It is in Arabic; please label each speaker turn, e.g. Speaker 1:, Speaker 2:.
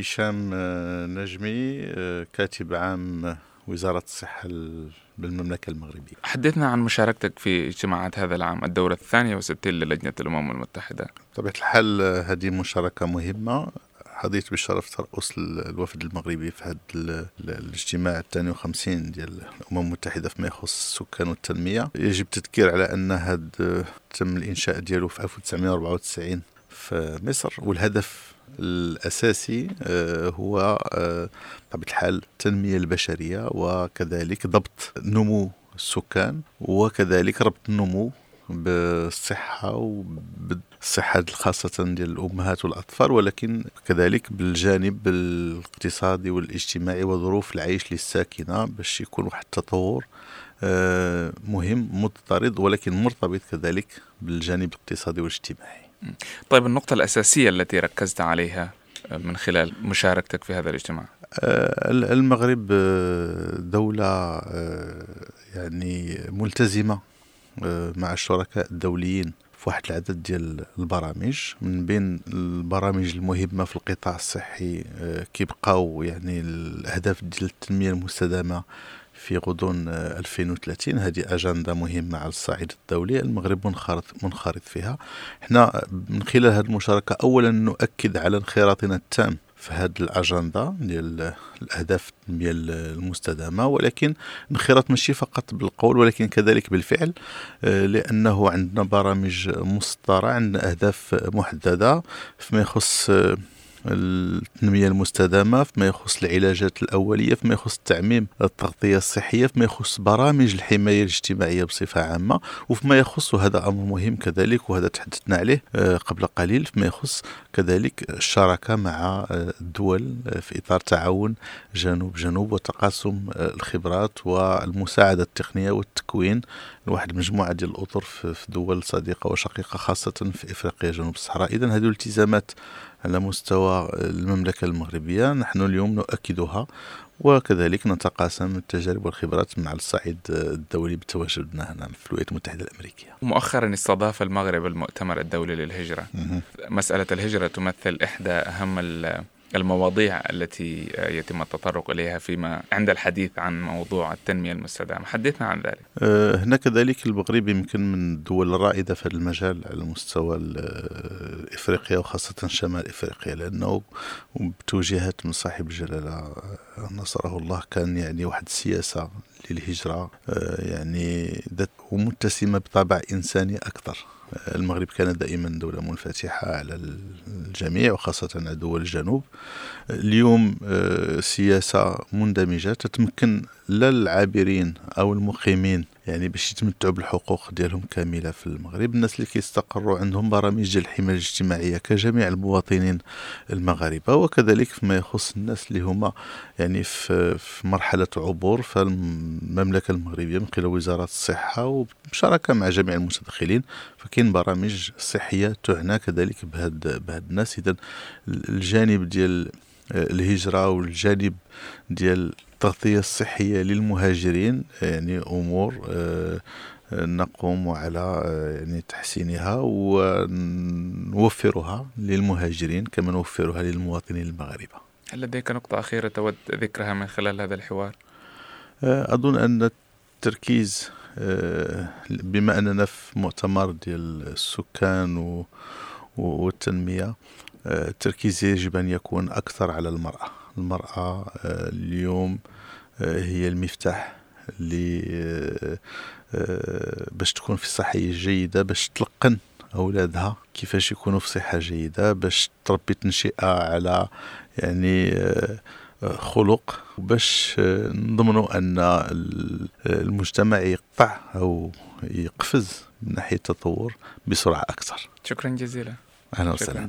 Speaker 1: هشام نجمي كاتب عام وزارة الصحة بالمملكة المغربية.
Speaker 2: حدثنا عن مشاركتك في اجتماعات هذا العام الدورة الثانية وستين للجنة الأمم المتحدة.
Speaker 1: بطبيعة الحال هذه مشاركة مهمة. حظيت بالشرف ترأس الوفد المغربي في هذا الاجتماع الثاني وخمسين ديال الأمم المتحدة فيما يخص السكان والتنمية. يجب التذكير على أن هذا تم الإنشاء ديالو في 1994 في مصر والهدف الأساسي آه، هو آه، بطبيعة الحال التنمية البشرية وكذلك ضبط نمو السكان وكذلك ربط النمو بالصحة وبالصحة الخاصة ديال الأمهات والأطفال ولكن كذلك بالجانب الاقتصادي والاجتماعي وظروف العيش للساكنة باش يكون واحد التطور آه، مهم مضطرد ولكن مرتبط كذلك بالجانب الاقتصادي والاجتماعي.
Speaker 2: طيب النقطة الأساسية التي ركزت عليها من خلال مشاركتك في هذا الاجتماع.
Speaker 1: آه، المغرب آه، دولة يعني ملتزمة آه، مع الشركاء الدوليين في واحد العدد ديال البرامج. من بين البرامج المهمة في القطاع الصحي آه، كيبقاو يعني الأهداف ديال التنمية المستدامة في غضون 2030 هذه أجندة مهمة على الصعيد الدولي المغرب منخرط منخرط فيها. إحنا من خلال هذه المشاركة أولا نؤكد على انخراطنا التام في هذه الأجندة ديال الأهداف التنمية المستدامة ولكن انخراط ماشي فقط بالقول ولكن كذلك بالفعل آه، لأنه عندنا برامج مسطرة عندنا أهداف محددة فيما يخص آه، التنمية المستدامة فيما يخص العلاجات الأولية فيما يخص تعميم التغطية الصحية فيما يخص برامج الحماية الاجتماعية بصفة عامة وفيما يخص وهذا أمر مهم كذلك وهذا تحدثنا عليه آه، قبل قليل فيما يخص كذلك الشراكة مع آه، الدول آه، في إطار تعاون جنوب جنوب وتقاسم الخبرات والمساعدة التقنية والتكوين. لواحد المجموعة ديال الأطر في دول صديقة وشقيقة خاصة في إفريقيا جنوب الصحراء. إذا هذه الالتزامات على مستوى المملكة المغربية نحن اليوم نؤكدها وكذلك نتقاسم التجارب والخبرات مع الصعيد الدولي بتواجدنا هنا في الولايات المتحدة الأمريكية.
Speaker 2: مؤخرا استضاف المغرب المؤتمر الدولي للهجرة. مسألة الهجرة تمثل إحدى أهم المواضيع التي يتم التطرق إليها فيما عند الحديث عن موضوع التنمية المستدامة، حدثنا عن ذلك.
Speaker 1: أه، هنا كذلك المغرب يمكن من الدول الرائده في هذا المجال على مستوى افريقيا وخاصة شمال إفريقيا لأنه بتوجيهات من صاحب الجلاله نصره الله كان يعني واحد السياسة للهجرة أه، يعني ومتسمة بطابع إنساني أكثر. المغرب كانت دائما دولة منفتحة على الجميع وخاصة على دول الجنوب. اليوم آه، سياسة مندمجة تتمكن لا العابرين أو المقيمين يعني باش يتمتعوا بالحقوق ديالهم كاملة في المغرب. الناس اللي كيستقروا عندهم برامج ديال الحماية الاجتماعية كجميع المواطنين المغاربة. وكذلك فيما يخص الناس اللي هما يعني في, في مرحلة عبور فالمملكه المغربية من خلال وزارة الصحة وبشراكه مع جميع المتدخلين فكاين برامج صحية تعنى كذلك بهاد بهاد الناس. اذا الجانب ديال الهجرة والجانب ديال التغطية الصحية للمهاجرين يعني أمور آه، نقوم على آه، يعني تحسينها ونوفرها للمهاجرين كما نوفرها للمواطنين المغاربة
Speaker 2: هل لديك نقطة أخيرة تود ذكرها من خلال هذا الحوار؟
Speaker 1: آه، أظن أن التركيز بما أننا في مؤتمر ديال السكان والتنمية التركيز يجب أن يكون أكثر على المرأة. المرأة آه، اليوم آه، هي المفتاح اللي آه، باش تكون في صحية جيدة باش تلقن أولادها كيفاش يكونوا في صحة جيدة باش تربي تنشئة على يعني خلق باش نضمنوا أن المجتمع يقطع أو يقفز من ناحية التطور بسرعة أكثر.
Speaker 2: شكرا جزيلا.
Speaker 1: أهلا وسهلا.